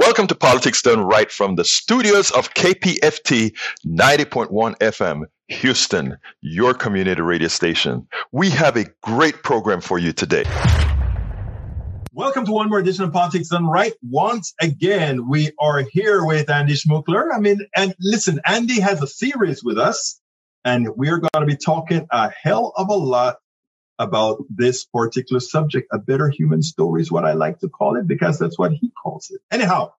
Welcome to Politics Done Right from the studios of KPFT 90.1 FM, Houston, your community radio station. We have a great program for you today. Welcome to one more edition of Politics Done Right. Once again, we are here with Andy Schmookler. I mean, and listen, Andy has a series with us, and we're going to be talking a hell of a lot about this particular subject. A better human story is what I like to call it because that's what he calls it. Anyhow,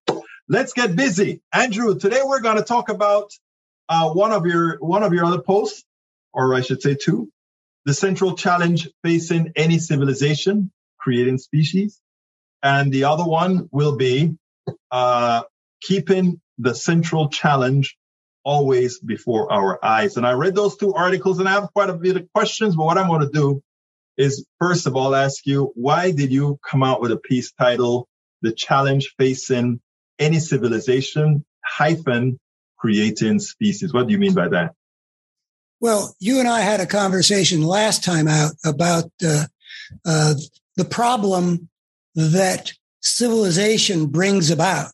let's get busy. Andrew, today we're going to talk about uh, one of your one of your other posts, or I should say two, the central challenge facing any civilization, creating species. And the other one will be uh, keeping the central challenge always before our eyes. And I read those two articles and I have quite a bit of questions, but what I'm going to do is first of all ask you, why did you come out with a piece titled The Challenge Facing Any Civilization hyphen creating species? What do you mean by that? Well, you and I had a conversation last time out about uh, uh, the problem that civilization brings about.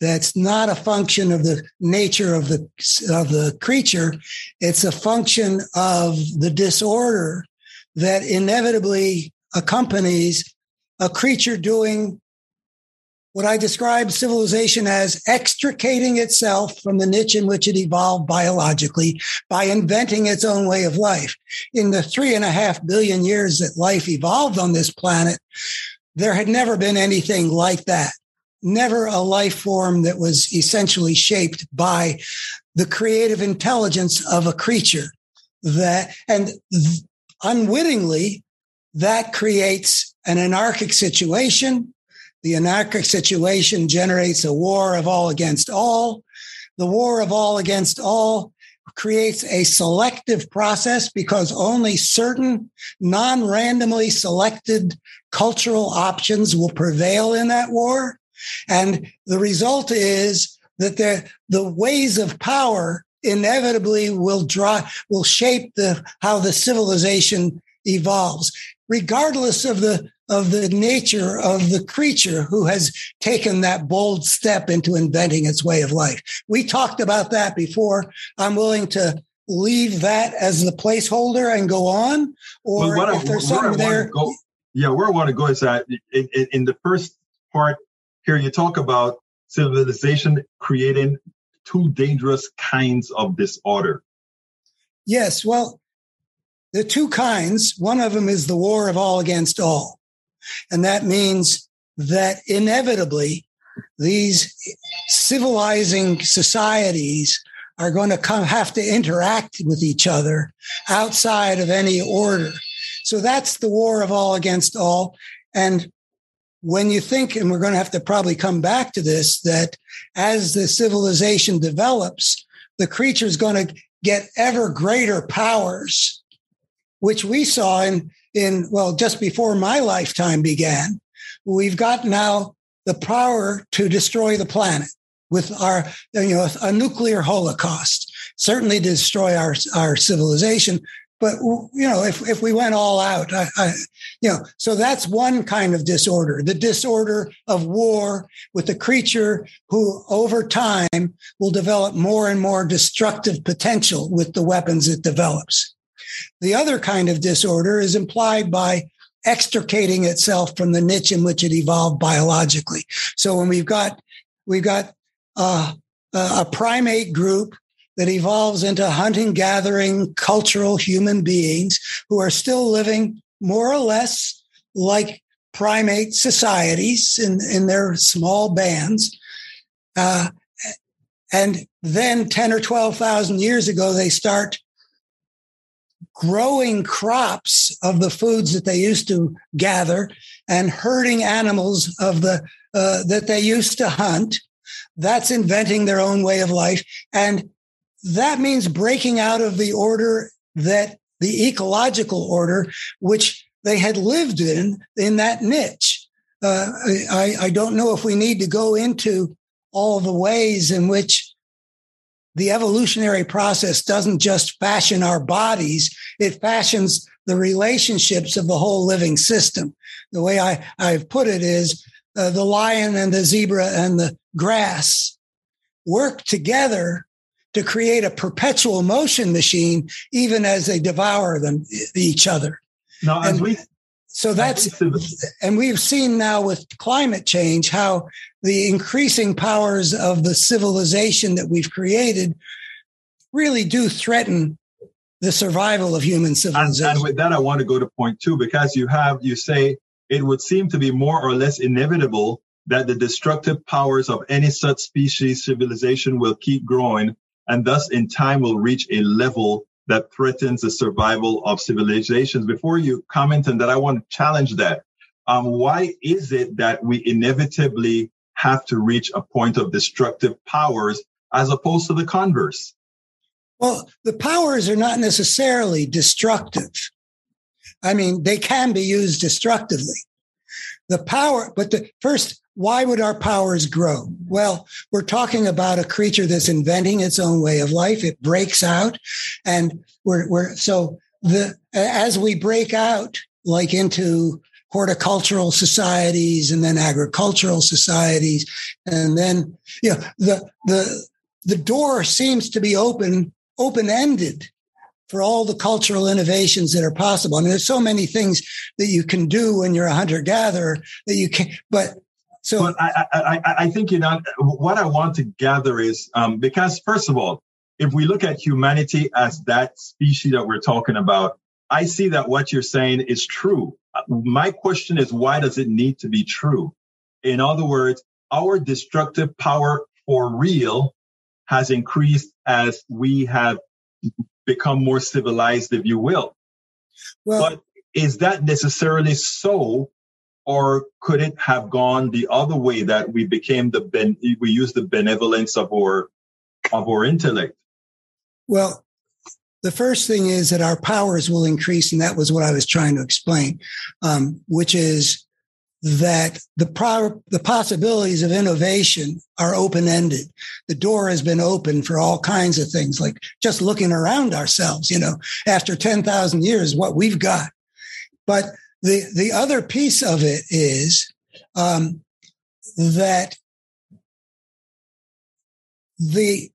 That's not a function of the nature of the of the creature. It's a function of the disorder that inevitably accompanies a creature doing what I describe civilization as extricating itself from the niche in which it evolved biologically by inventing its own way of life. In the three and a half billion years that life evolved on this planet, there had never been anything like that. Never a life form that was essentially shaped by the creative intelligence of a creature that, and unwittingly, that creates an anarchic situation. The anarchic situation generates a war of all against all. The war of all against all creates a selective process because only certain non randomly selected cultural options will prevail in that war. And the result is that the, the ways of power inevitably will draw, will shape the, how the civilization evolves, regardless of the, of the nature of the creature who has taken that bold step into inventing its way of life. We talked about that before. I'm willing to leave that as the placeholder and go on, or well, if there's something there. Go, yeah, where I want to go is that in, in, in the first part here, you talk about civilization creating two dangerous kinds of disorder. Yes, well, the two kinds, one of them is the war of all against all. And that means that inevitably these civilizing societies are going to come, have to interact with each other outside of any order. So that's the war of all against all. And when you think, and we're going to have to probably come back to this, that as the civilization develops, the creature is going to get ever greater powers, which we saw in, in, well, just before my lifetime began. We've got now the power to destroy the planet with our, you know, a nuclear holocaust, certainly destroy our, our civilization, but you know, if if we went all out, I, I, you know, so that's one kind of disorder, the disorder of war with the creature who, over time, will develop more and more destructive potential with the weapons it develops. The other kind of disorder is implied by extricating itself from the niche in which it evolved biologically. So when we've got we've got uh, a primate group that evolves into hunting gathering cultural human beings who are still living more or less like primate societies in, in their small bands. Uh, and then 10 or 12,000 years ago, they start growing crops of the foods that they used to gather and herding animals of the uh, that they used to hunt. That's inventing their own way of life. And that means breaking out of the order that the ecological order, which they had lived in, in that niche. Uh, I, I don't know if we need to go into all the ways in which the evolutionary process doesn't just fashion our bodies, it fashions the relationships of the whole living system. The way I, I've put it is uh, the lion and the zebra and the grass work together to create a perpetual motion machine, even as they devour them each other. Now, as and we so that's and we've seen now with climate change how the increasing powers of the civilization that we've created really do threaten the survival of human civilization. And, and with that, I want to go to point two because you have you say it would seem to be more or less inevitable that the destructive powers of any such species civilization will keep growing and thus in time will reach a level that threatens the survival of civilizations. Before you comment on that, I want to challenge that. Um, why is it that we inevitably have to reach a point of destructive powers as opposed to the converse? Well, the powers are not necessarily destructive. I mean, they can be used destructively. The power, but the first, why would our powers grow? Well, we're talking about a creature that's inventing its own way of life. It breaks out and we're, we're, so the, as we break out, like into horticultural societies and then agricultural societies, and then, you know, the, the, the door seems to be open, open ended for all the cultural innovations that are possible. I mean, there's so many things that you can do when you're a hunter gatherer that you can, but so but I, I, I think you know what I want to gather is um, because first of all, if we look at humanity as that species that we're talking about, I see that what you're saying is true. My question is, why does it need to be true? In other words, our destructive power for real has increased as we have become more civilized, if you will. Well, but is that necessarily so or could it have gone the other way that we became the ben, we use the benevolence of our of our intellect well the first thing is that our powers will increase and that was what i was trying to explain um, which is that the pro- the possibilities of innovation are open ended. The door has been open for all kinds of things, like just looking around ourselves. You know, after ten thousand years, what we've got. But the the other piece of it is um, that the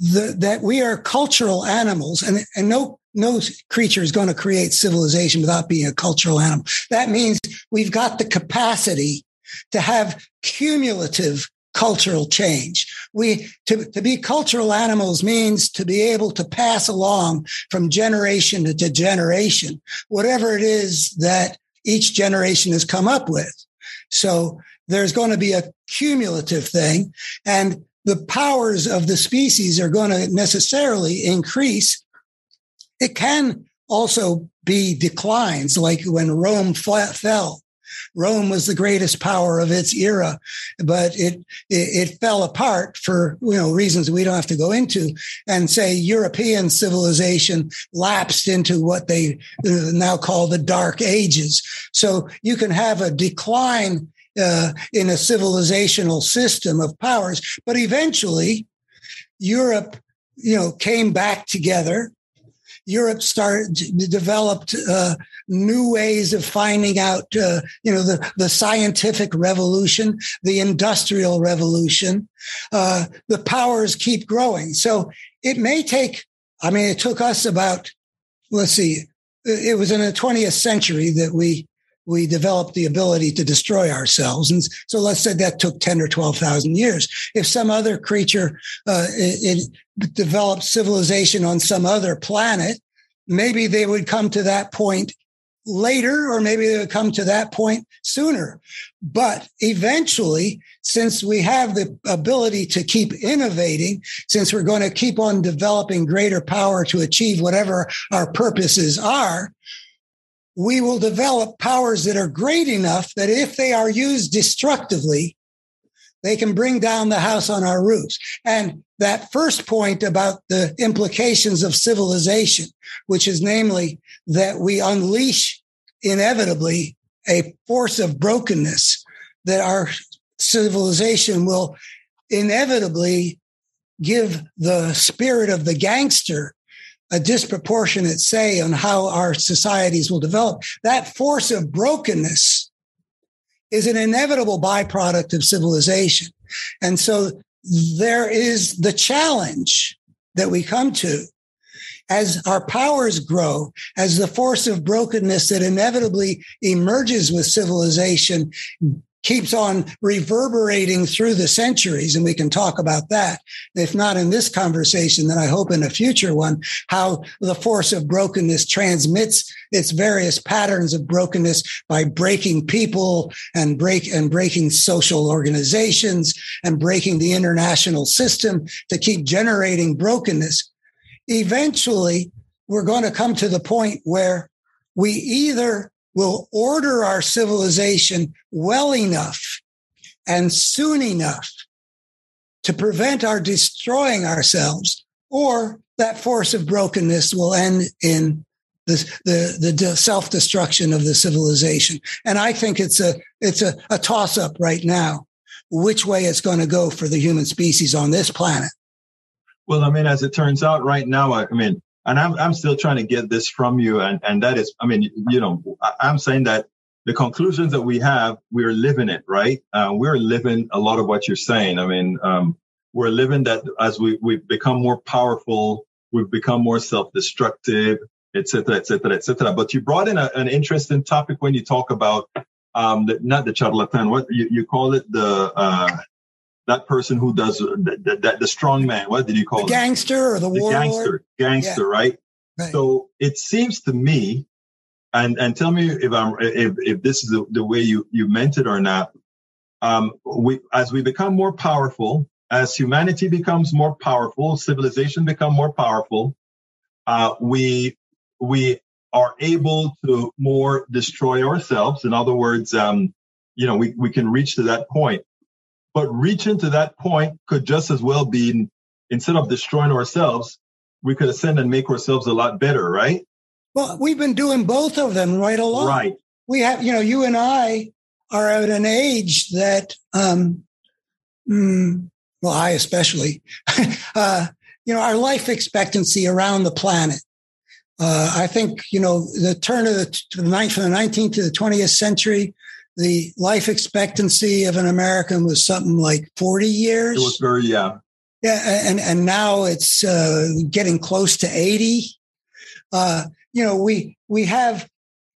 the that we are cultural animals, and and no no creature is going to create civilization without being a cultural animal. That means we've got the capacity to have cumulative cultural change. We to, to be cultural animals means to be able to pass along from generation to generation, whatever it is that each generation has come up with. So there's going to be a cumulative thing and the powers of the species are going to necessarily increase. It can also be declines, like when Rome fell Rome was the greatest power of its era, but it, it, it fell apart for you know reasons we don't have to go into. And say European civilization lapsed into what they uh, now call the Dark Ages. So you can have a decline uh, in a civilizational system of powers, but eventually Europe, you know, came back together Europe started developed uh, new ways of finding out, uh, you know, the, the scientific revolution, the industrial revolution. Uh, the powers keep growing. So it may take, I mean, it took us about, let's see, it was in the 20th century that we we develop the ability to destroy ourselves. And so let's say that took 10 or 12,000 years. If some other creature uh, it, it developed civilization on some other planet, maybe they would come to that point later, or maybe they would come to that point sooner. But eventually, since we have the ability to keep innovating, since we're going to keep on developing greater power to achieve whatever our purposes are, we will develop powers that are great enough that if they are used destructively, they can bring down the house on our roofs. And that first point about the implications of civilization, which is namely that we unleash inevitably a force of brokenness that our civilization will inevitably give the spirit of the gangster a disproportionate say on how our societies will develop. That force of brokenness is an inevitable byproduct of civilization. And so there is the challenge that we come to as our powers grow, as the force of brokenness that inevitably emerges with civilization keeps on reverberating through the centuries. And we can talk about that. If not in this conversation, then I hope in a future one, how the force of brokenness transmits its various patterns of brokenness by breaking people and break and breaking social organizations and breaking the international system to keep generating brokenness. Eventually, we're going to come to the point where we either will order our civilization well enough and soon enough to prevent our destroying ourselves, or that force of brokenness will end in the, the, the self-destruction of the civilization. And I think it's a, it's a, a toss up right now, which way it's going to go for the human species on this planet. Well, I mean, as it turns out right now, I, I mean, and I'm, I'm still trying to get this from you. And, and that is, I mean, you know, I'm saying that the conclusions that we have, we're living it, right? Uh, we're living a lot of what you're saying. I mean, um, we're living that as we, we've become more powerful, we've become more self-destructive, et cetera, et cetera, et cetera. But you brought in a, an interesting topic when you talk about, um, the, not the charlatan, what you, you call it, the, uh, that person who does the, the, the strong man. What did you call the it? Gangster or the, the gangster, gangster, yeah. right? right? So it seems to me, and and tell me if I'm if if this is the, the way you you meant it or not. Um, we as we become more powerful, as humanity becomes more powerful, civilization become more powerful. Uh, we we are able to more destroy ourselves. In other words, um, you know, we, we can reach to that point. But reaching to that point could just as well be instead of destroying ourselves, we could ascend and make ourselves a lot better, right? Well, we've been doing both of them right along. Right. We have, you know, you and I are at an age that, um, mm, well, I especially, uh, you know, our life expectancy around the planet. Uh, I think, you know, the turn of the, to the ninth, from the 19th to the 20th century, the life expectancy of an American was something like 40 years. It was very, yeah. Yeah. And, and now it's uh, getting close to 80. Uh, you know, we, we have,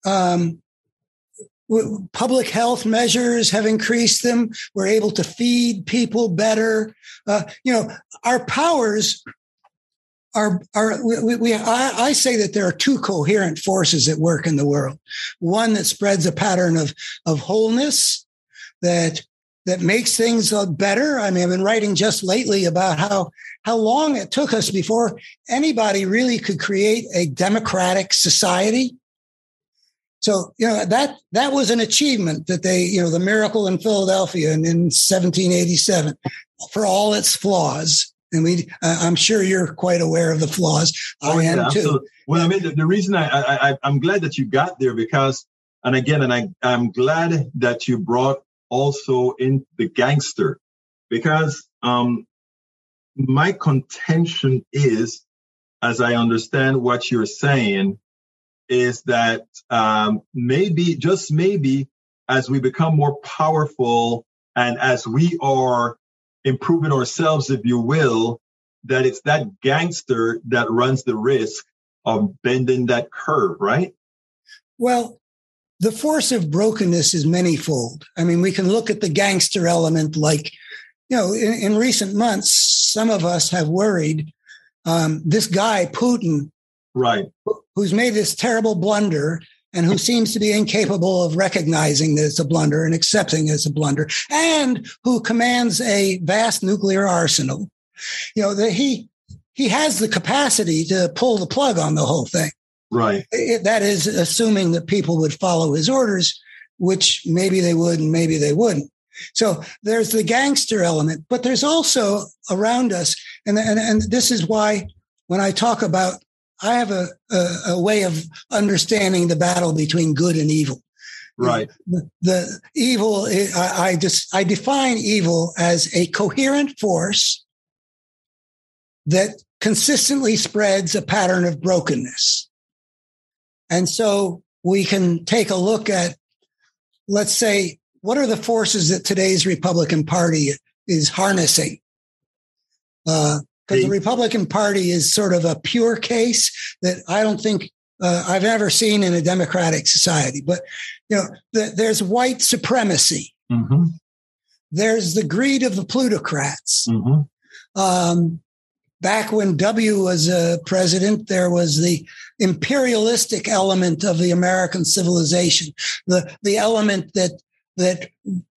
um, public health measures have increased them. We're able to feed people better. Uh, you know, our powers are are we, we I, I, say that there are two coherent forces at work in the world. One that spreads a pattern of of wholeness that that makes things better. I mean, I've been writing just lately about how how long it took us before anybody really could create a democratic society. So you know that that was an achievement that they you know the miracle in Philadelphia in, in 1787 for all its flaws and we i'm sure you're quite aware of the flaws oh, i am yeah, too absolutely. well i mean the, the reason I, I i'm glad that you got there because and again and i i'm glad that you brought also in the gangster because um my contention is as i understand what you're saying is that um maybe just maybe as we become more powerful and as we are improving ourselves, if you will, that it's that gangster that runs the risk of bending that curve, right? Well, the force of brokenness is manyfold. I mean, we can look at the gangster element, like, you know, in, in recent months, some of us have worried um, this guy, Putin, right, who's made this terrible blunder and who seems to be incapable of recognizing that it's a blunder and accepting it's a blunder, and who commands a vast nuclear arsenal. You know, that he he has the capacity to pull the plug on the whole thing. Right. It, that is assuming that people would follow his orders, which maybe they would and maybe they wouldn't. So there's the gangster element, but there's also around us, and, and, and this is why when I talk about, I have a, a, a way of understanding the battle between good and evil. Right. The, the evil, I, I just, I define evil as a coherent force that consistently spreads a pattern of brokenness. And so we can take a look at, let's say, what are the forces that today's Republican Party is harnessing? Uh, Because uh, the Republican Party is sort of a pure case that I don't think uh, I've ever seen in a democratic society. But you know, the, there's white supremacy. Mm-hmm. There's the greed of the plutocrats. Mm-hmm. Um, back when W was a president, there was the imperialistic element of the American civilization, the, the element that that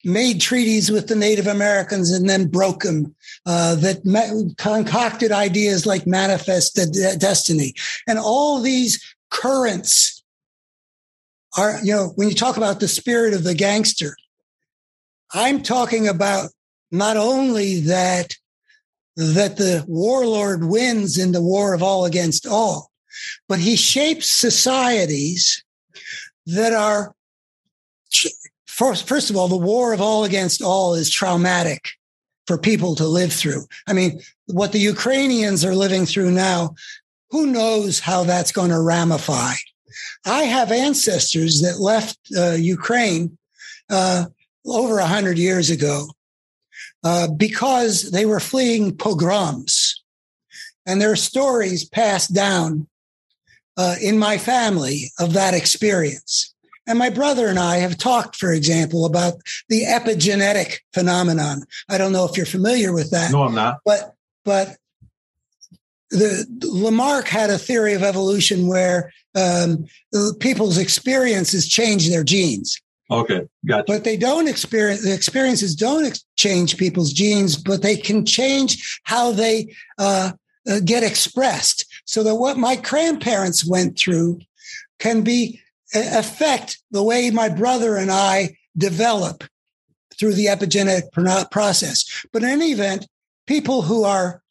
made treaties with the Native Americans and then broke them, uh, that concocted ideas like manifest destiny. And all these currents are, you know, when you talk about the spirit of the gangster, I'm talking about not only that that the warlord wins in the war of all against all, but he shapes societies that are first, first of all, the war of all against all is traumatic for people to live through. I mean, what the Ukrainians are living through now, who knows how that's going to ramify? I have ancestors that left uh, Ukraine uh, over a hundred years ago uh, because they were fleeing pogroms. And there are stories passed down uh, in my family of that experience. And my brother and I have talked, for example, about the epigenetic phenomenon. I don't know if you're familiar with that. No, I'm not. But but the Lamarck had a theory of evolution where um, people's experiences change their genes. Okay, gotcha. But they don't experience the experiences don't ex- change people's genes, but they can change how they uh, uh, get expressed. So that what my grandparents went through can be affect the way my brother and I develop through the epigenetic process. But in any event, people who are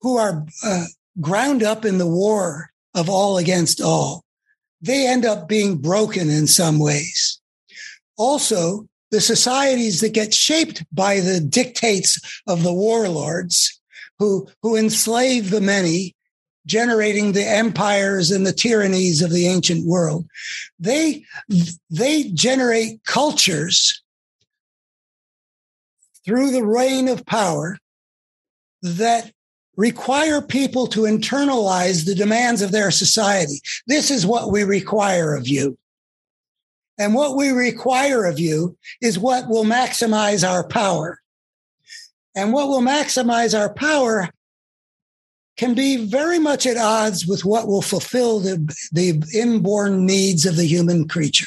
who are uh, ground up in the war of all against all, they end up being broken in some ways also the societies that get shaped by the dictates of the warlords who, who enslave the many, generating the empires and the tyrannies of the ancient world. They, they generate cultures through the reign of power that require people to internalize the demands of their society. This is what we require of you. And what we require of you is what will maximize our power. And what will maximize our power can be very much at odds with what will fulfill the, the inborn needs of the human creature.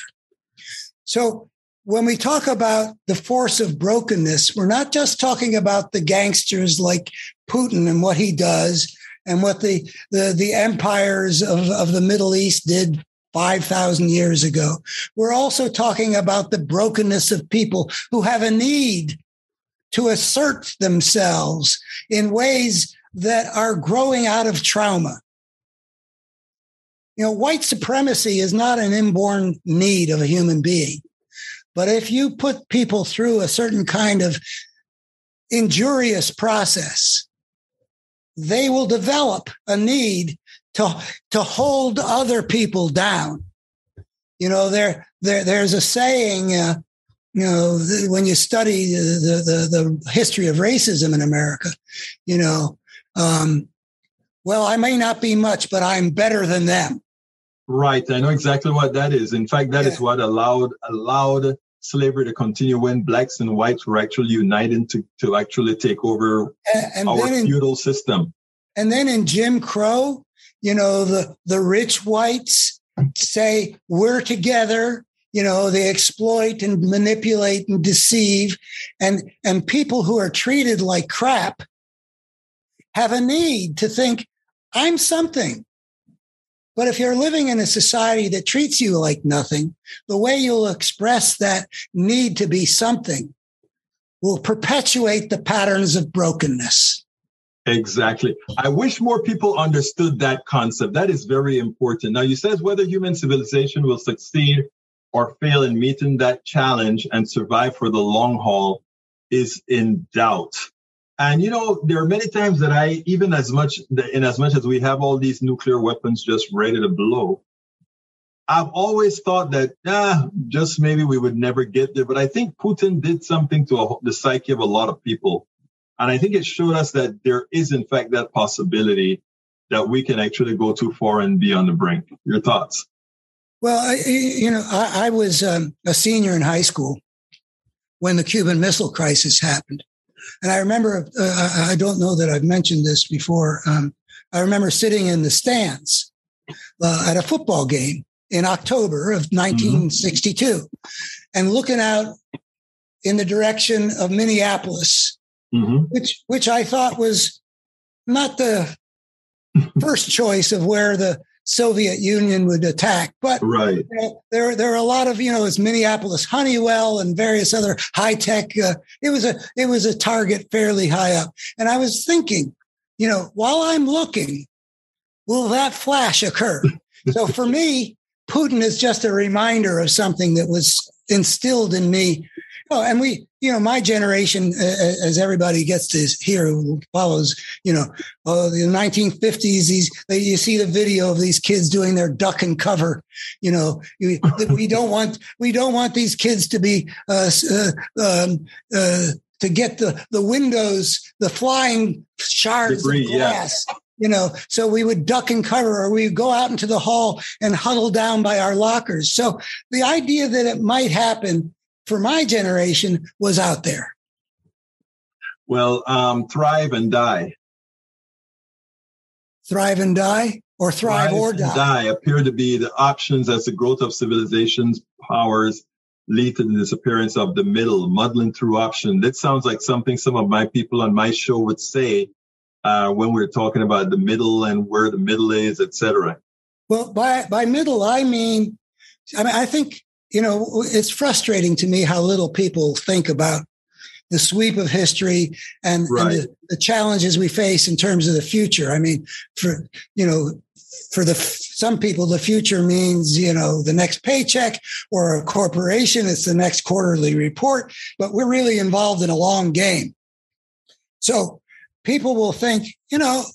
So when we talk about the force of brokenness, we're not just talking about the gangsters like Putin and what he does and what the, the, the empires of, of the Middle East did 5,000 years ago. We're also talking about the brokenness of people who have a need to assert themselves in ways that are growing out of trauma. You know, white supremacy is not an inborn need of a human being. But if you put people through a certain kind of injurious process, they will develop a need to to hold other people down. You know, there there there's a saying. Uh, you know, when you study the, the the history of racism in America, you know, um, well, I may not be much, but I'm better than them. Right. I know exactly what that is. In fact, that yeah. is what allowed allowed slavery to continue when blacks and whites were actually united to, to actually take over and, and our in, feudal system. And then in Jim Crow, you know, the, the rich whites say, we're together. You know, they exploit and manipulate and deceive. And, and people who are treated like crap have a need to think, I'm something. But if you're living in a society that treats you like nothing, the way you'll express that need to be something will perpetuate the patterns of brokenness. Exactly. I wish more people understood that concept. That is very important. Now, you says whether human civilization will succeed or fail in meeting that challenge and survive for the long haul is in doubt. And you know, there are many times that I, even as much in as much as we have all these nuclear weapons just ready to blow, I've always thought that, ah, just maybe we would never get there. But I think Putin did something to a, the psyche of a lot of people, and I think it showed us that there is, in fact, that possibility that we can actually go too far and be on the brink. Your thoughts? Well, I, you know, I, I was um, a senior in high school when the Cuban Missile Crisis happened. And I remember, uh, I don't know that I've mentioned this before. Um, I remember sitting in the stands uh, at a football game in October of 1962 mm-hmm. and looking out in the direction of Minneapolis, mm-hmm. which which I thought was not the first choice of where the Soviet Union would attack. But right. there, there are a lot of, you know, it's Minneapolis Honeywell and various other high tech. Uh, it was a, it was a target fairly high up. And I was thinking, you know, while I'm looking, will that flash occur? so for me, Putin is just a reminder of something that was instilled in me Oh, and we, you know, my generation, uh, as everybody gets to hear who follows, you know, uh, the 1950s, these, you see the video of these kids doing their duck and cover. You know, we, we don't want, we don't want these kids to be, uh, uh, um, uh, to get the, the windows, the flying shards Debris, of glass. Yeah you know so we would duck and cover or we would go out into the hall and huddle down by our lockers so the idea that it might happen for my generation was out there. Well, um, thrive and die. Thrive and die, or thrive, thrive or die. die appear to be the options as the growth of civilizations powers lead to the disappearance of the middle, muddling through option. That sounds like something some of my people on my show would say uh, when we're talking about the middle and where the middle is, etc. Well, by by middle, I mean, I mean, I think you know, it's frustrating to me how little people think about the sweep of history and, right. and the, the, challenges we face in terms of the future. I mean, for, you know, for the some people, the future means, you know, the next paycheck or a corporation. It's the next quarterly report, but we're really involved in a long game. So people will think, you know,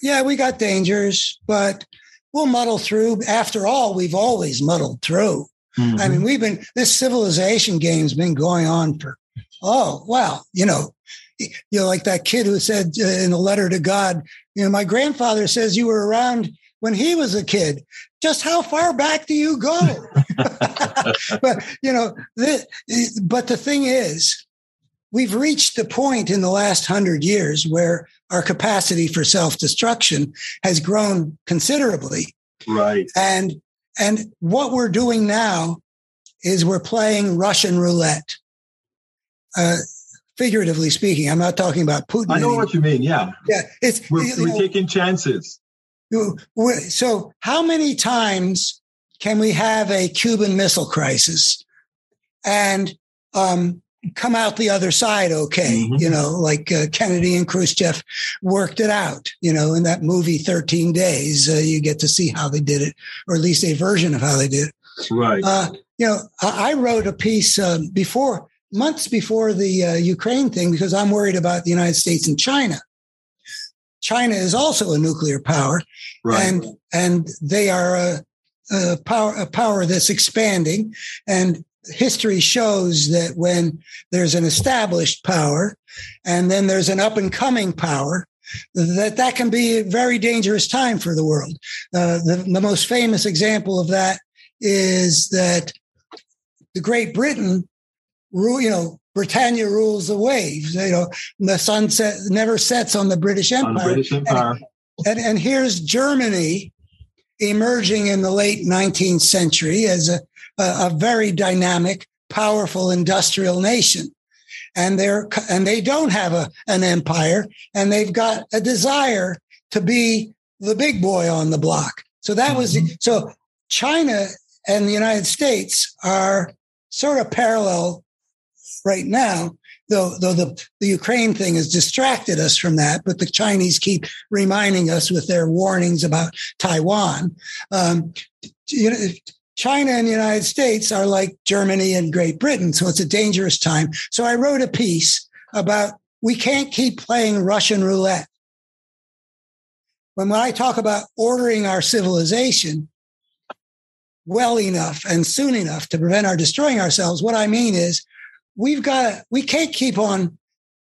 yeah, we got dangers, but we'll muddle through. After all, we've always muddled through. Mm-hmm. I mean, we've been, this civilization game's been going on for, oh, well, you know, you know, like that kid who said uh, in a letter to God, you know, my grandfather says you were around when he was a kid. Just how far back do you go? but, you know, the, but the thing is, we've reached the point in the last hundred years where our capacity for self destruction has grown considerably. Right. And and what we're doing now is we're playing Russian roulette. Uh, figuratively speaking, I'm not talking about Putin. I know anymore. what you mean. Yeah. Yeah. It's, we're, we're know, taking chances. So, how many times can we have a Cuban Missile Crisis and um, come out the other side okay. Mm-hmm. You know, like uh, Kennedy and Khrushchev worked it out. You know, in that movie 13 Days, uh, you get to see how they did it, or at least a version of how they did it. Right. Uh, you know, I, I wrote a piece um, before, months before the uh, Ukraine thing, because I'm worried about the United States and China. China is also a nuclear power, right. and and they are a, a power a power that's expanding, and history shows that when there's an established power and then there's an up and coming power, that that can be a very dangerous time for the world. Uh, the, the most famous example of that is that the Great Britain rule, you know, Britannia rules the waves. You know, the sun set, never sets on the British Empire. On British Empire. And, and, and here's Germany emerging in the late 19th century as a, a, a very dynamic, powerful industrial nation. And they're, and they don't have a, an empire and they've got a desire to be the big boy on the block. So that was, mm-hmm. so China and the United States are sort of parallel right now though though the, the Ukraine thing has distracted us from that, but the Chinese keep reminding us with their warnings about Taiwan. Um, you know, China and the United States are like Germany and Great Britain, so it's a dangerous time. So I wrote a piece about we can't keep playing Russian roulette. When when I talk about ordering our civilization well enough and soon enough to prevent our destroying ourselves, what I mean is we've got we can't keep on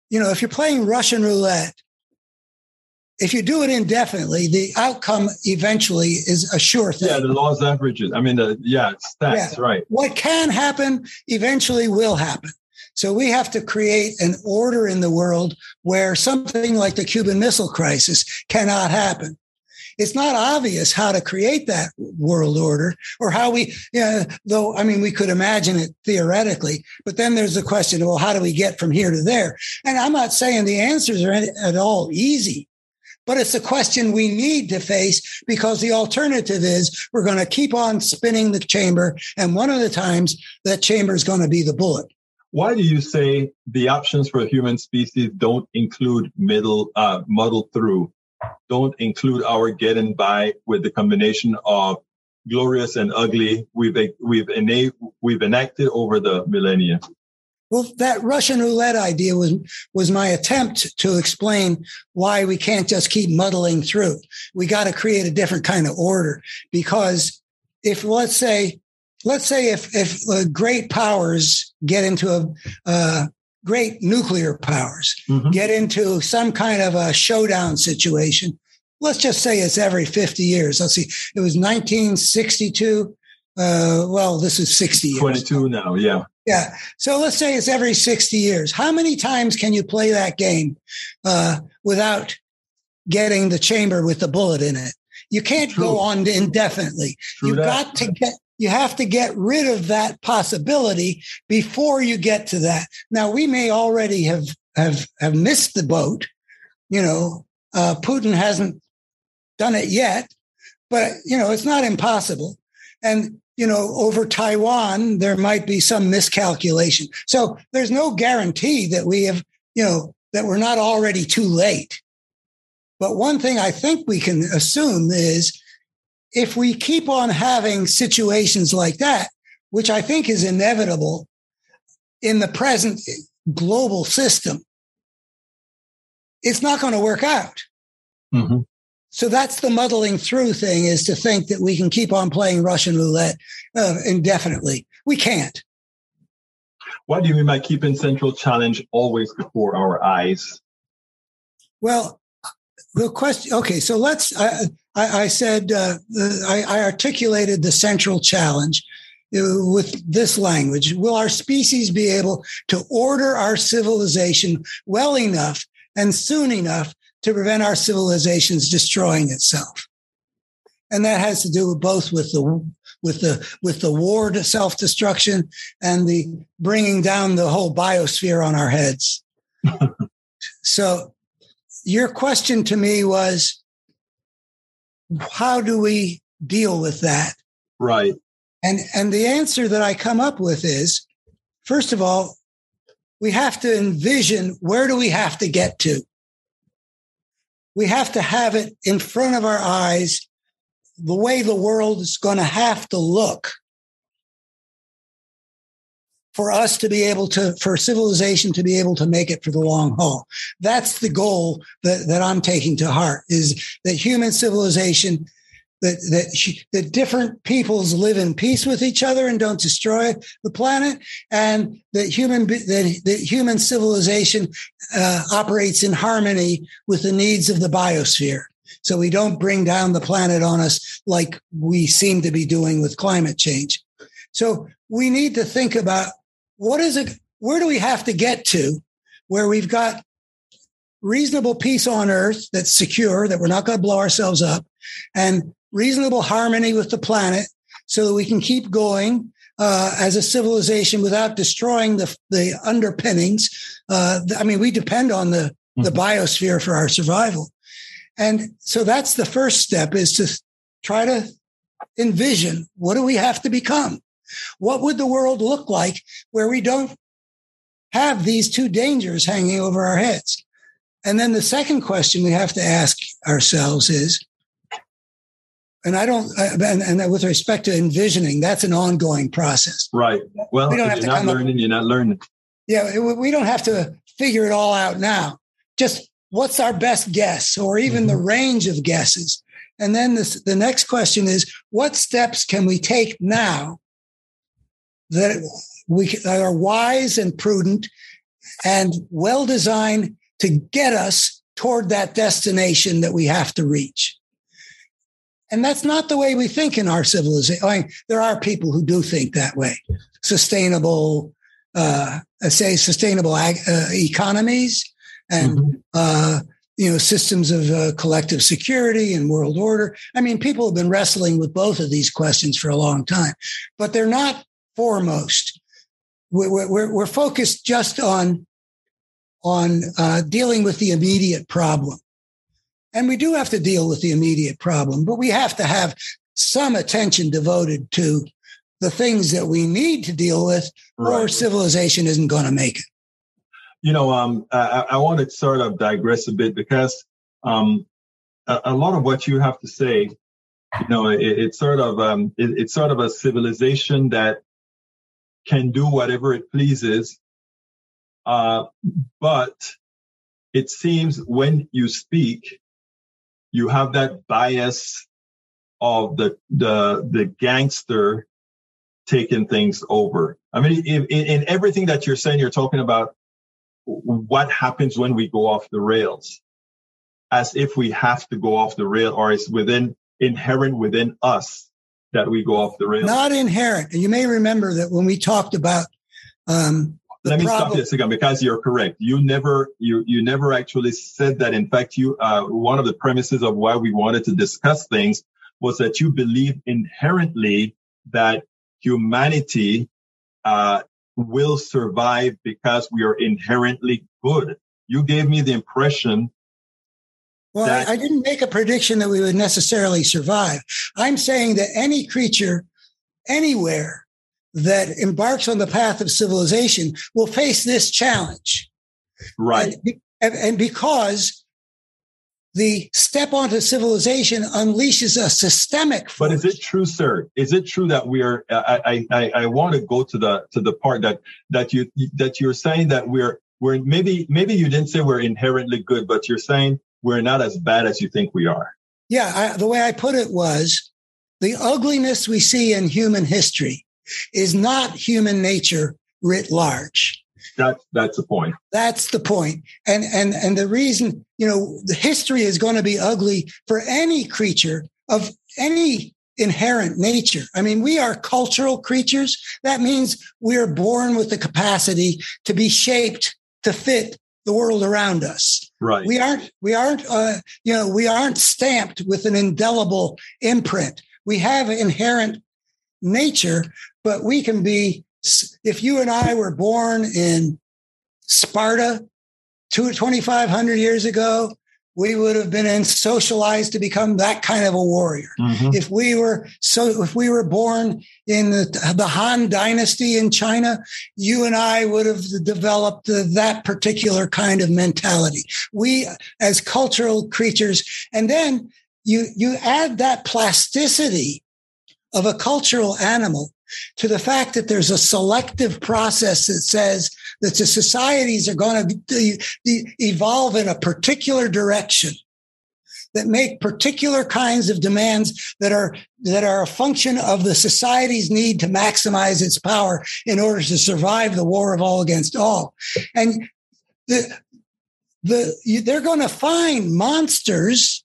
you know if you're playing russian roulette if you do it indefinitely the outcome eventually is a sure thing. Yeah the laws of averages. I mean the yeah stats yeah. right. What can happen eventually will happen. So we have to create an order in the world where something like the cuban missile crisis cannot happen. It's not obvious how to create that world order or how we, you know, though, I mean, we could imagine it theoretically, but then there's the question, well, how do we get from here to there? And I'm not saying the answers are at all easy, but it's a question we need to face because the alternative is we're going to keep on spinning the chamber. And one of the times that chamber is going to be the bullet. Why do you say the options for human species don't include middle, uh, muddle through don't include our getting by with the combination of glorious and ugly we've we've ena- we've enacted over the millennia. Well, that Russian roulette idea was was my attempt to explain why we can't just keep muddling through. We got to create a different kind of order because if let's say let's say if if uh, great powers get into a uh, great nuclear powers mm-hmm. get into some kind of a showdown situation. Let's just say it's every 50 years. Let's see. It was 1962. Uh, well, this is 60 years. 22 now. Yeah. Yeah. So let's say it's every 60 years. How many times can you play that game uh, without getting the chamber with the bullet in it? You can't True. go on indefinitely. True You've that. got to get you have to get rid of that possibility before you get to that. Now we may already have have have missed the boat. You know, uh, Putin hasn't done it yet, but you know it's not impossible. And you know, over Taiwan there might be some miscalculation. So there's no guarantee that we have, you know, that we're not already too late. But one thing I think we can assume is if we keep on having situations like that, which I think is inevitable in the present global system, it's not going to work out. Mm-hmm. So that's the muddling through thing is to think that we can keep on playing Russian roulette uh, indefinitely. We can't. What do you mean by keeping central challenge always before our eyes? Well, the question. Okay, so let's. Uh, I, I said uh, I, I, articulated the central challenge uh, with this language: Will our species be able to order our civilization well enough and soon enough to prevent our civilization's destroying itself? And that has to do with both with the with the with the war to self destruction and the bringing down the whole biosphere on our heads. so, your question to me was how do we deal with that? Right. And and the answer that I come up with is first of all, we have to envision where do we have to get to? We have to have it in front of our eyes the way the world is going to have to look for us to be able to, for civilization to be able to make it for the long haul. That's the goal that, that I'm taking to heart is that human civilization that that, that different peoples live in peace with each other and don't destroy the planet, and that human that, that human civilization uh, operates in harmony with the needs of the biosphere. So we don't bring down the planet on us like we seem to be doing with climate change. So we need to think about what is it, where do we have to get to where we've got reasonable peace on earth that's secure, that we're not going to blow ourselves up, and reasonable harmony with the planet so that we can keep going uh, as a civilization without destroying the, the underpinnings. Uh, I mean, we depend on the, the mm-hmm. biosphere for our survival. And so that's the first step is to try to envision what do we have to become? What would the world look like where we don't have these two dangers hanging over our heads? And then the second question we have to ask ourselves is, and I don't, and, and, with respect to envisioning, that's an ongoing process. Right. Well, we don't have you're to not learning, up, you're not learning. Yeah, we don't have to figure it all out now. Just what's our best guess or even mm-hmm. the range of guesses? And then this, the next question is, what steps can we take now that we that are wise and prudent and well designed to get us toward that destination that we have to reach? And that's not the way we think in our civilization. I mean, there are people who do think that way. Sustainable, uh, say sustainable ag- uh, economies, and mm-hmm. uh, you know systems of uh, collective security and world order. I mean, people have been wrestling with both of these questions for a long time, but they're not foremost. We're, we're, we're focused just on on uh, dealing with the immediate problem, and we do have to deal with the immediate problem, but we have to have some attention devoted to the things that we need to deal with, right. or civilization isn't going to make it you know, um, I, I, want to sort of digress a bit because um, a, a, lot of what you have to say, you know, it, it's sort of um, it, it's sort of a civilization that can do whatever it pleases, uh, but it seems when you speak, you have that bias of the the the gangster taking things over. I mean, in, in everything that you're saying, you're talking about what happens when we go off the rails as if we have to go off the rail or it's within inherent within us that we go off the rails. Not inherent. And you may remember that when we talked about um, let me problem- stop this again because you're correct. You never you you never actually said that. In fact, you uh, one of the premises of why we wanted to discuss things was that you believe inherently that humanity uh, will survive because we are inherently good. You gave me the impression. Well, that- I didn't make a prediction that we would necessarily survive. I'm saying that any creature anywhere that embarks on the path of civilization will face this challenge. Right. And, and because the step onto civilization unleashes a systemic force. But is it true, sir? Is it true that we are? I I I want to go to the to the part that that you that you're saying that we're we're maybe maybe you didn't say we're inherently good, but you're saying we're not as bad as you think we are. Yeah, I, the way I put it was the ugliness we see in human history is not human nature writ large. That's that's the point. That's the point. And and and the reason, you know, the history is going to be ugly for any creature of any inherent nature. I mean, we are cultural creatures. That means we're born with the capacity to be shaped to fit the world around us. Right. We aren't, we aren't, uh, you know, we aren't stamped with an indelible imprint. We have inherent nature, but we can be if you and I were born in Sparta 2,500 years ago, we would have been socialized to become that kind of a warrior. Mm-hmm. If we were so, if we were born in the, the, Han Dynasty in China, you and I would have developed that particular kind of mentality. We, as cultural creatures, and then you you add that plasticity of a cultural animal to the fact that there's a selective process that says that the societies are going to evolve in a particular direction. that make particular kinds of demands that are that are a function of the society's need to maximize its power in order to survive the war of all against all. And the the they're going to find monsters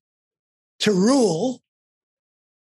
to rule.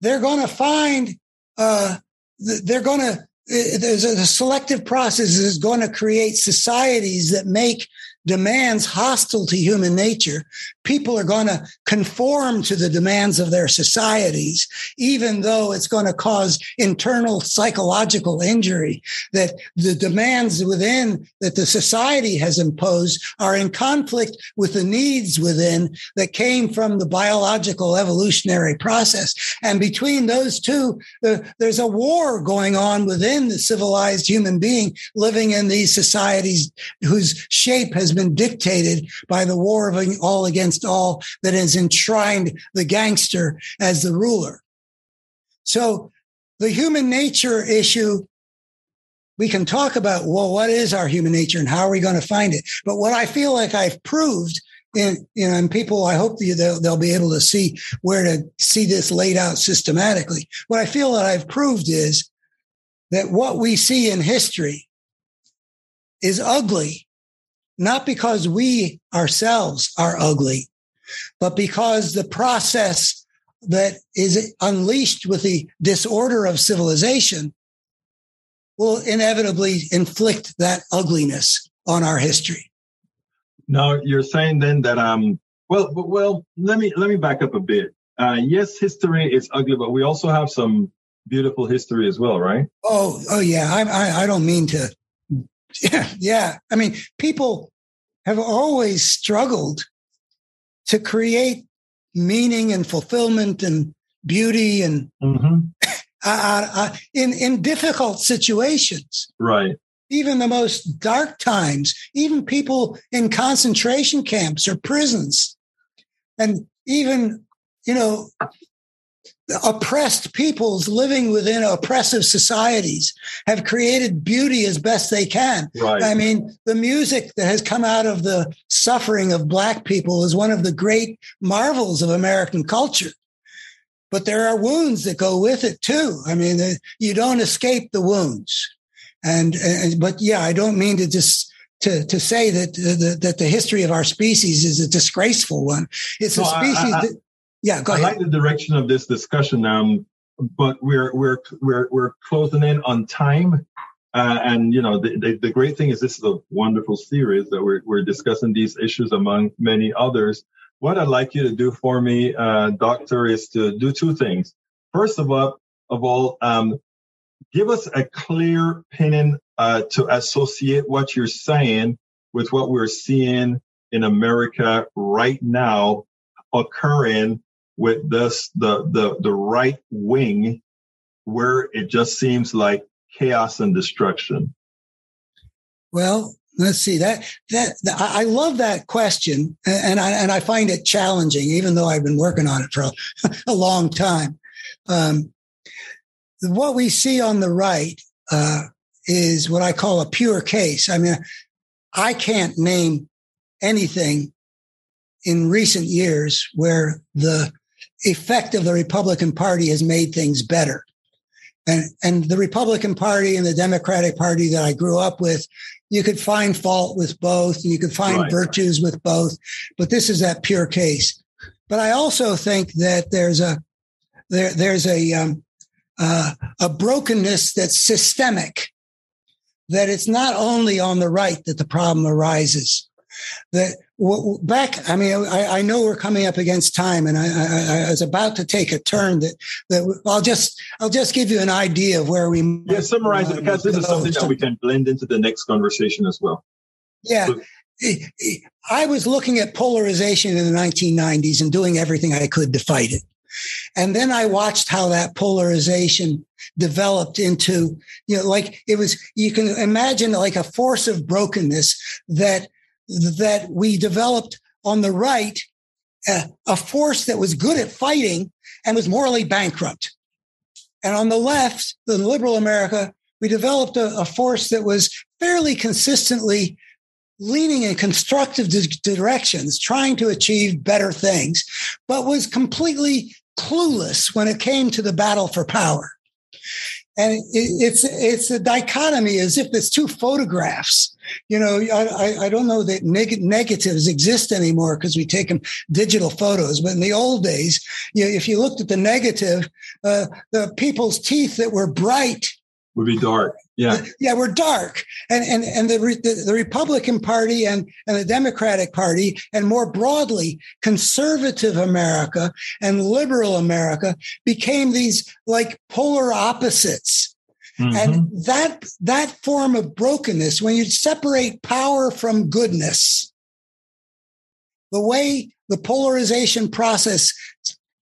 They're going to find uh, they're going to there's a, selective process is going to create societies that make demands hostile to human nature, people are going to conform to the demands of their societies, even though it's going to cause internal psychological injury, that the demands within that the society has imposed are in conflict with the needs within that came from the biological evolutionary process. And between those two, uh, there's a war going on within the civilized human being living in these societies whose shape has been dictated by the war of all against all that has enshrined the gangster as the ruler. So the human nature issue, we can talk about, well, what is our human nature and how are we going to find it? But what I feel like I've proved in, you know, and people, I hope they'll, they'll be able to see where to see this laid out systematically. What I feel that I've proved is that what we see in history is ugly not because we ourselves are ugly, but because the process that is unleashed with the disorder of civilization will inevitably inflict that ugliness on our history. Now you're saying then that um well well let me let me back up a bit. Uh, yes, history is ugly, but we also have some beautiful history as well, right? Oh oh yeah, I I, I don't mean to yeah, yeah. I mean, people have always struggled to create meaning and fulfillment and beauty and mm-hmm. uh, uh, in in difficult situations. Right. Even the most dark times, even people in concentration camps or prisons, and even you know oppressed peoples living within oppressive societies have created beauty as best they can. Right. I mean, the music that has come out of the suffering of Black people is one of the great marvels of American culture. But there are wounds that go with it too. I mean, you don't escape the wounds. And, and but yeah, I don't mean to just to to say that uh, the, that the history of our species is a disgraceful one. It's no, a species I, I, that yeah, go I ahead. like the direction of this discussion, um, but we're we're we're we're closing in on time. Uh, and you know the, the, the, great thing is this is a wonderful series that we're, we're discussing these issues among many others what i'd like you to do for me uh, doctor is to do two things first of all of all um, give us a clear opinion uh, to associate what you're saying with what we're seeing in america right now occurring with this the the the right wing where it just seems like chaos and destruction. Well let's see. That that, that i love that question and i and i find it challenging even though i've been working on it for a, a long time. Um, what we see on the right uh, is what i call a pure case. I mean i can't name anything in recent years where the effect of the Republican Party has made things better. And, and the Republican Party and the Democratic Party that I grew up with, you could find fault with both, and you could find right. virtues with both, but this is that pure case. But I also think that there's a there there's a um, uh, a brokenness that's systemic. That it's not only on the right that the problem arises. That back, I mean, I, I, know we're coming up against time, and I, I, I, was about to take a turn that that I'll just I'll just give you an idea of where we. Yeah, summarize it because this is something that we can blend into the next conversation as well. Yeah. I was looking at polarization in the 1990s and doing everything I could to fight it. And then I watched how that polarization developed into, you know, like it was, you can imagine like a force of brokenness that that we developed on the right a force that was good at fighting and was morally bankrupt. And on the left, the liberal America, we developed a, a force that was fairly consistently leaning in constructive directions, trying to achieve better things, but was completely clueless when it came to the battle for power. And it's it's a dichotomy as if there's two photographs. You know, I, I don't know that neg- negatives exist anymore because we take them digital photos. But in the old days, you know, if you looked at the negative, uh, the people's teeth that were bright would be dark. Yeah, yeah, we're dark, and and and the, the, the Republican Party and and the Democratic Party, and more broadly, conservative America and liberal America became these like polar opposites. Mm-hmm. And that that form of brokenness, when you separate power from goodness, the way the polarization process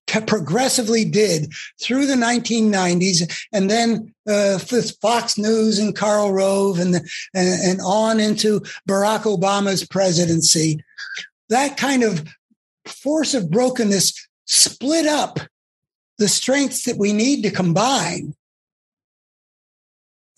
progressively did through the 1990s, and then uh, Fox News and Karl Rove, and, and and on into Barack Obama's presidency. That kind of force of brokenness split up the strengths that we need to combine.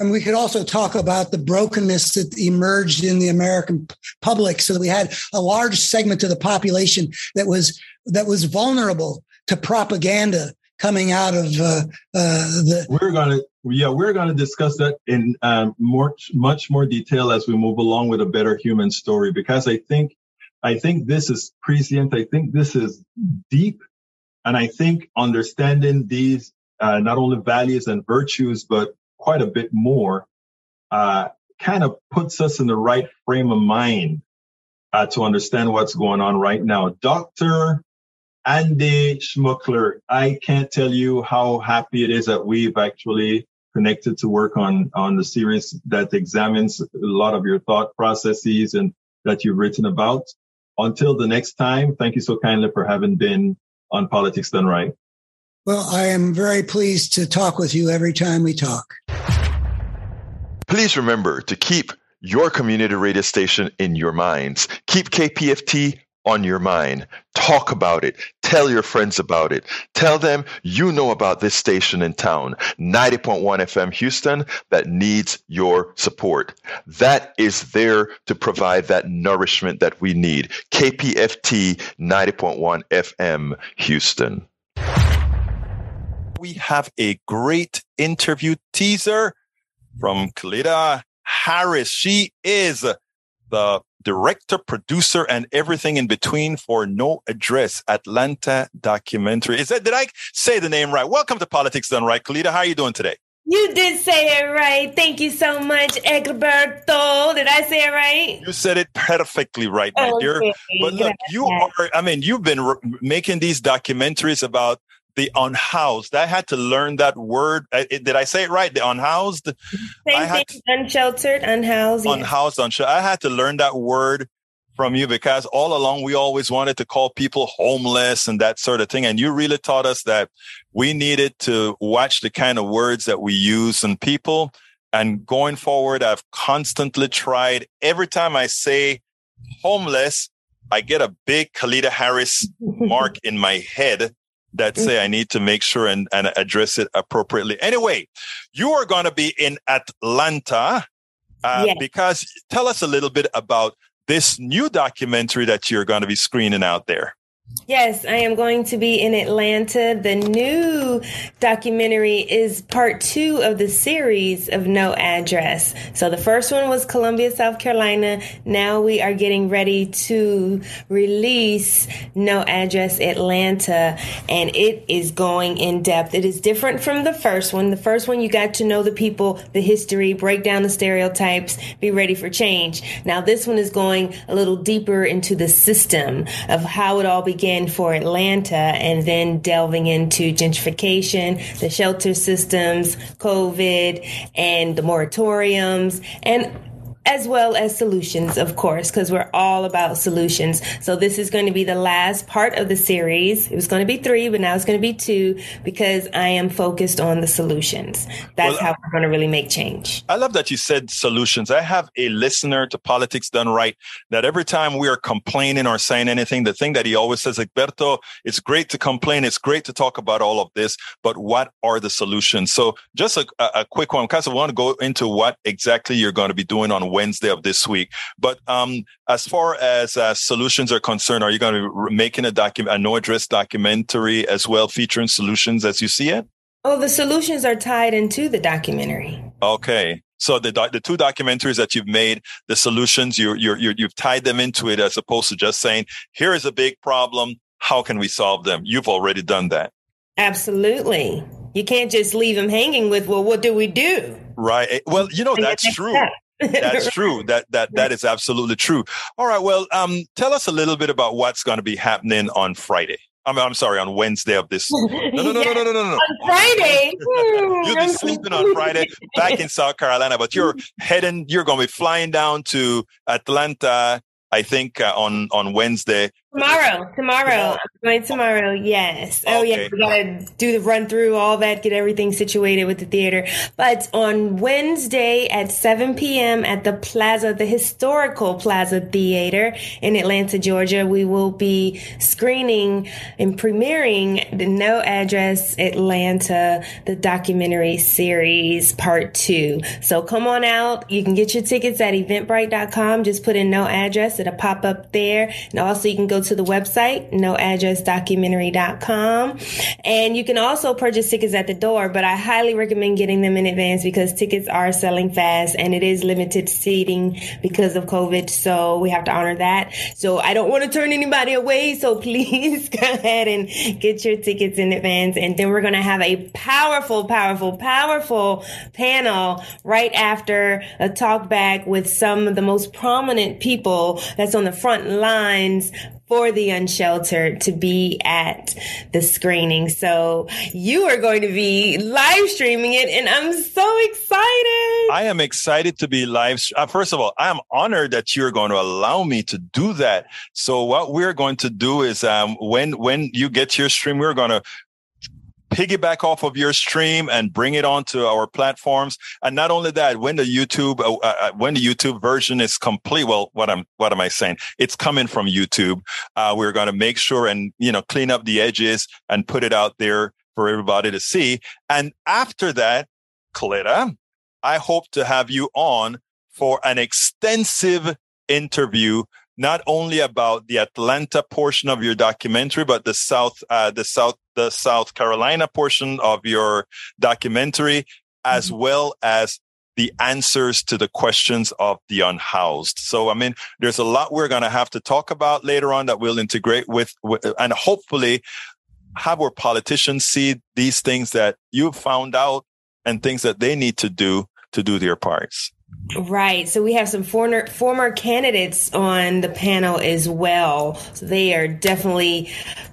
And we could also talk about the brokenness that emerged in the American public, so that we had a large segment of the population that was that was vulnerable to propaganda coming out of uh, uh, the. We're going to yeah, we're going to discuss that in um, much much more detail as we move along with a better human story because I think I think this is prescient. I think this is deep, and I think understanding these uh, not only values and virtues but quite a bit more uh, kind of puts us in the right frame of mind uh, to understand what's going on right now. Doctor Andy Schmookler, I can't tell you how happy it is that we've actually connected to work on, on the series that examines a lot of your thought processes and that you've written about. Until the next time, thank you so kindly for having been on Politics Done Right. Well, I am very pleased to talk with you every time we talk. Please remember to keep your community radio station in your minds. Keep KPFT on your mind. Talk about it. Tell your friends about it. Tell them you know about this station in town, 90.1 FM Houston, that needs your support. That is there to provide that nourishment that we need. KPFT 90.1 FM Houston. We have a great interview teaser from Kalita Harris. She is the director, producer, and everything in between for No Address Atlanta documentary. Is that did I say the name right? Welcome to Politics Done Right, Kalita. How are you doing today? You did say it right. Thank you so much, Egberto. Did I say it right? You said it perfectly right, my okay. dear. But look, you are, I mean, you've been re- making these documentaries about the unhoused. I had to learn that word. did I say it right? The unhoused. Same I had thing, to, unsheltered, unhoused. Unhoused, unsheltered. I had to learn that word from you because all along we always wanted to call people homeless and that sort of thing. And you really taught us that we needed to watch the kind of words that we use and people. And going forward, I've constantly tried every time I say homeless, I get a big Kalita Harris mark in my head that say mm-hmm. I need to make sure and, and address it appropriately. Anyway, you are going to be in Atlanta uh, yes. because tell us a little bit about this new documentary that you're going to be screening out there. Yes, I am going to be in Atlanta. The new documentary is part two of the series of No Address. So the first one was Columbia, South Carolina. Now we are getting ready to release No Address Atlanta, and it is going in depth. It is different from the first one. The first one, you got to know the people, the history, break down the stereotypes, be ready for change. Now this one is going a little deeper into the system of how it all began began for Atlanta and then delving into gentrification, the shelter systems, COVID, and the moratoriums, and as well as solutions, of course, because we're all about solutions. So this is going to be the last part of the series. It was going to be three, but now it's going to be two because I am focused on the solutions. That's well, how we're going to really make change. I love that you said solutions. I have a listener to Politics Done Right that every time we are complaining or saying anything, the thing that he always says, Egberto, it's great to complain. It's great to talk about all of this, but what are the solutions? So just a, a quick one, because I want to go into what exactly you're going to be doing on Wednesday of this week. But um, as far as uh, solutions are concerned, are you going to be making a document, a no address documentary as well, featuring solutions as you see it? Oh, the solutions are tied into the documentary. Okay. So the the two documentaries that you've made, the solutions you you you you've tied them into it as opposed to just saying, "Here is a big problem. How can we solve them?" You've already done that. Absolutely. You can't just leave them hanging with, "Well, what do we do?" Right. Well, you know that's true. That's true. That that that is absolutely true. All right. Well, um, tell us a little bit about what's going to be happening on Friday. I'm, I'm sorry, on Wednesday of this. No, no, no, no, no, no, no, no. On Friday. You'll be sleeping on Friday back in South Carolina, but you're heading, you're going to be flying down to Atlanta, I think, uh, on, on Wednesday Tomorrow, tomorrow, I'm going tomorrow. Yes. Oh, okay. yeah. We gotta do the run through all that, get everything situated with the theater. But on Wednesday at 7 p.m. at the Plaza, the historical Plaza Theater in Atlanta, Georgia, we will be screening and premiering the No Address Atlanta, the documentary series part two. So come on out. You can get your tickets at eventbrite.com. Just put in no address. It'll pop up there. And also you can go to the website, noaddressdocumentary.com. And you can also purchase tickets at the door, but I highly recommend getting them in advance because tickets are selling fast and it is limited seating because of COVID. So we have to honor that. So I don't want to turn anybody away. So please go ahead and get your tickets in advance. And then we're going to have a powerful, powerful, powerful panel right after a talk back with some of the most prominent people that's on the front lines for the unsheltered to be at the screening. So you are going to be live streaming it and I'm so excited. I am excited to be live. Uh, first of all, I am honored that you're going to allow me to do that. So what we're going to do is, um, when, when you get your stream, we're going to piggyback off of your stream and bring it onto our platforms. And not only that, when the YouTube uh, uh, uh, when the YouTube version is complete, well, what I'm what am I saying? It's coming from YouTube. Uh, we're going to make sure and you know clean up the edges and put it out there for everybody to see. And after that, Kalita, I hope to have you on for an extensive interview not only about the Atlanta portion of your documentary, but the South, uh, the South, the South Carolina portion of your documentary, as mm-hmm. well as the answers to the questions of the unhoused. So, I mean, there's a lot we're going to have to talk about later on that we'll integrate with, with and hopefully have our politicians see these things that you've found out and things that they need to do to do their parts. Right. So we have some former former candidates on the panel as well. So they are definitely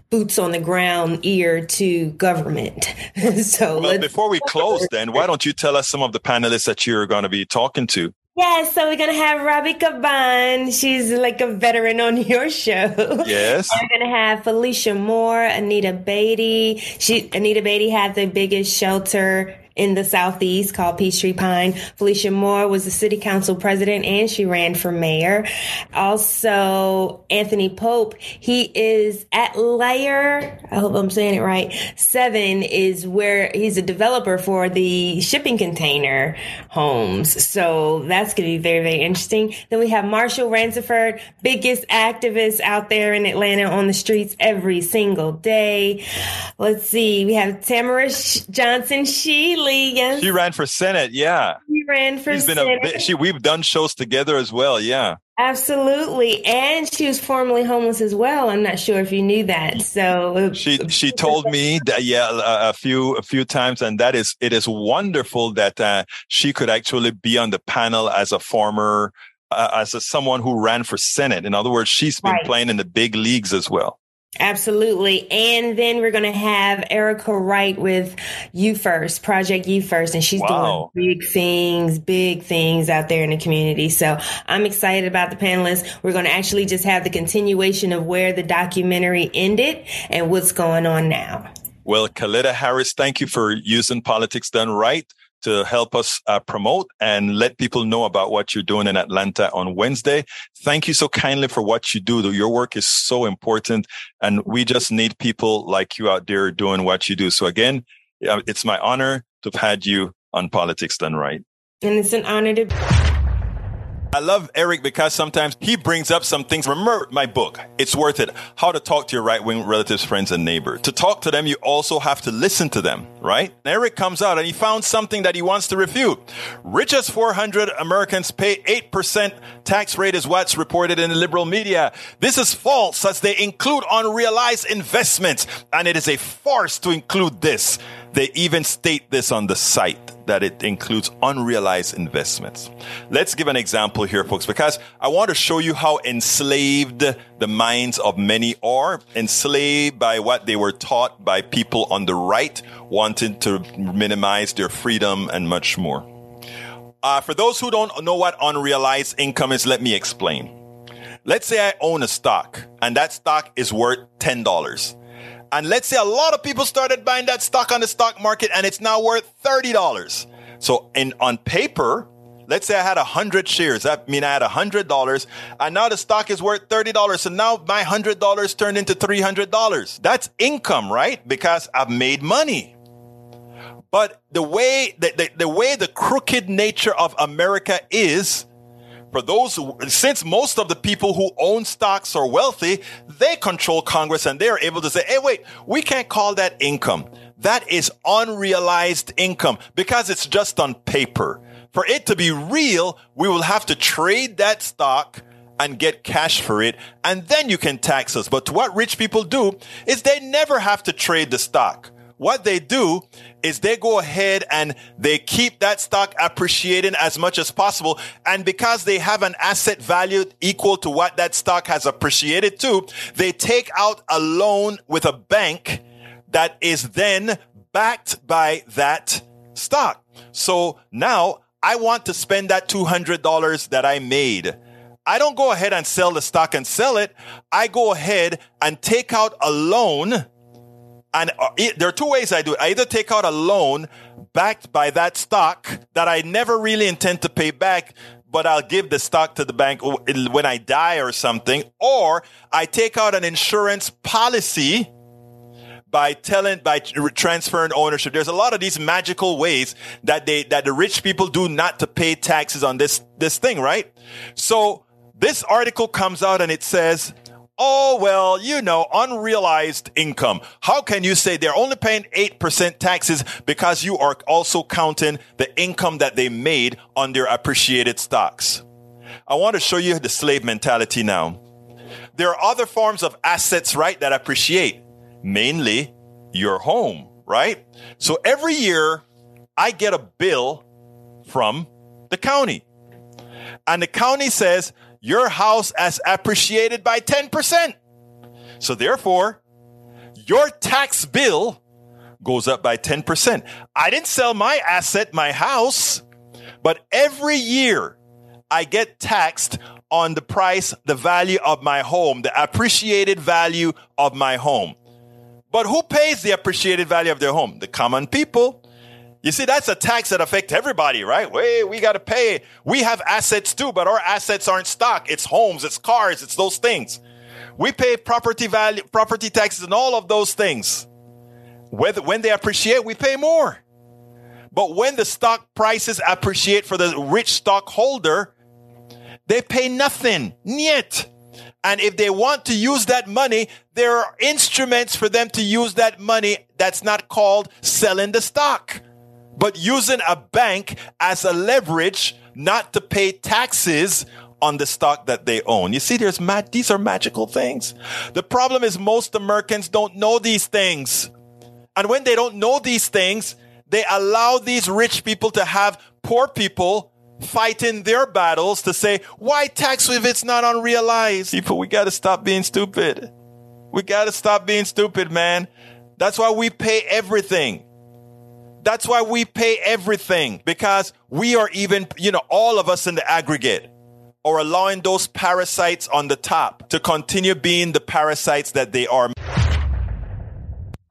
boots on the ground ear to government. so well, before we close then, why don't you tell us some of the panelists that you're going to be talking to? Yeah, so we're gonna have Robbie Caban. She's like a veteran on your show. Yes. we're gonna have Felicia Moore, Anita Beaty. She Anita Beaty had the biggest shelter in the Southeast called Peachtree Pine. Felicia Moore was the city council president and she ran for mayor. Also, Anthony Pope, he is at Layer, I hope I'm saying it right. Seven is where he's a developer for the shipping container homes. So that's going to be very, very interesting. Then we have Marshall Rancifer, biggest activist out there in Atlanta on the streets every single day. Let's see. We have Tamara Johnson Yes. She ran for Senate, yeah. She ran for She's been Senate. A, she, we've done shows together as well, yeah. Absolutely, and she was formerly homeless as well. I'm not sure if you knew that. So she she told me that yeah a, a few a few times, and that is it is wonderful that uh, she could actually be on the panel as a former uh, as a, someone who ran for Senate. In other words, she's been right. playing in the big leagues as well. Absolutely. And then we're going to have Erica Wright with You First, Project You First, and she's wow. doing big things, big things out there in the community. So I'm excited about the panelists. We're going to actually just have the continuation of where the documentary ended and what's going on now. Well, Kalita Harris, thank you for using Politics Done Right to help us uh, promote and let people know about what you're doing in Atlanta on Wednesday. Thank you so kindly for what you do. Your work is so important and we just need people like you out there doing what you do. So again, it's my honor to have had you on Politics Done Right. And it's an honor to I love Eric because sometimes he brings up some things. Remember my book, It's Worth It How to Talk to Your Right Wing Relatives, Friends, and Neighbors. To talk to them, you also have to listen to them, right? Eric comes out and he found something that he wants to refute. Richest 400 Americans pay 8% tax rate, is what's reported in the liberal media. This is false as they include unrealized investments, and it is a farce to include this. They even state this on the site that it includes unrealized investments. Let's give an example here, folks, because I want to show you how enslaved the minds of many are, enslaved by what they were taught by people on the right, wanting to minimize their freedom and much more. Uh, for those who don't know what unrealized income is, let me explain. Let's say I own a stock and that stock is worth $10. And let's say a lot of people started buying that stock on the stock market and it's now worth $30. So in on paper, let's say I had 100 shares. That mean I had $100 and now the stock is worth $30. So now my $100 turned into $300. That's income, right? Because I've made money. But the way the, the, the way the crooked nature of America is, for those who, since most of the people who own stocks are wealthy, they control Congress and they're able to say, hey, wait, we can't call that income. That is unrealized income because it's just on paper. For it to be real, we will have to trade that stock and get cash for it. And then you can tax us. But what rich people do is they never have to trade the stock what they do is they go ahead and they keep that stock appreciating as much as possible. And because they have an asset value equal to what that stock has appreciated to, they take out a loan with a bank that is then backed by that stock. So now I want to spend that $200 that I made. I don't go ahead and sell the stock and sell it. I go ahead and take out a loan and uh, there are two ways I do it. I either take out a loan backed by that stock that I never really intend to pay back, but I'll give the stock to the bank when I die or something, or I take out an insurance policy by telling by transferring ownership. There's a lot of these magical ways that they that the rich people do not to pay taxes on this this thing, right? So this article comes out and it says Oh, well, you know, unrealized income. How can you say they're only paying 8% taxes because you are also counting the income that they made on their appreciated stocks? I want to show you the slave mentality now. There are other forms of assets, right, that appreciate, mainly your home, right? So every year I get a bill from the county. And the county says, your house has appreciated by 10%. So therefore, your tax bill goes up by 10%. I didn't sell my asset, my house, but every year I get taxed on the price, the value of my home, the appreciated value of my home. But who pays the appreciated value of their home? The common people. You see, that's a tax that affects everybody, right? Wait, we got to pay. We have assets too, but our assets aren't stock. It's homes, it's cars, it's those things. We pay property value, property taxes and all of those things. Whether, when they appreciate, we pay more. But when the stock prices appreciate for the rich stockholder, they pay nothing. Yet. And if they want to use that money, there are instruments for them to use that money that's not called selling the stock but using a bank as a leverage not to pay taxes on the stock that they own. You see, there's ma- these are magical things. The problem is most Americans don't know these things. And when they don't know these things, they allow these rich people to have poor people fighting their battles to say, why tax if it's not unrealized? People, we got to stop being stupid. We got to stop being stupid, man. That's why we pay everything. That's why we pay everything because we are even, you know, all of us in the aggregate are allowing those parasites on the top to continue being the parasites that they are.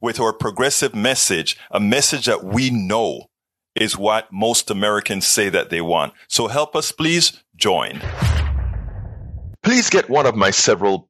with our progressive message, a message that we know is what most Americans say that they want. So help us, please join. Please get one of my several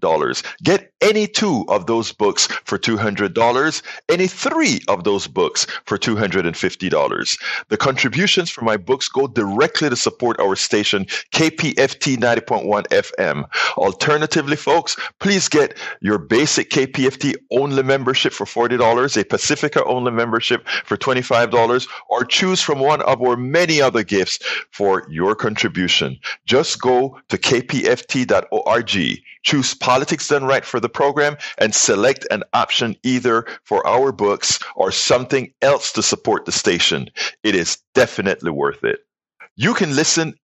dollars. Get any two of those books for $200, any three of those books for $250. The contributions from my books go directly to support our station, KPFT 90.1 FM. Alternatively, folks, please get your basic KPFT only membership for $40, a Pacifica only membership for $25, or choose from one of our many other gifts for your contribution. Just go to kpft.org, choose Politics Done Right for the program and select an option either for our books or something else to support the station. It is definitely worth it. You can listen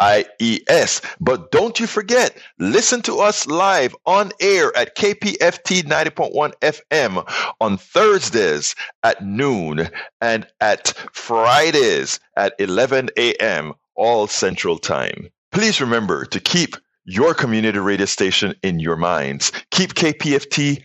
IES. But don't you forget, listen to us live on air at KPFT 90.1 FM on Thursdays at noon and at Fridays at 11 a.m. all Central Time. Please remember to keep your community radio station in your minds. Keep KPFT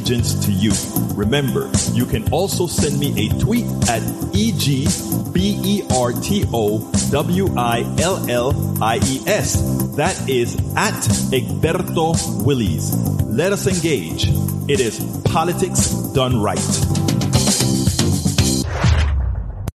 to you. Remember, you can also send me a tweet at E-G-B-E-R-T-O-W-I-L-L-I-E-S. That is at Egberto Willies. Let us engage. It is politics done right.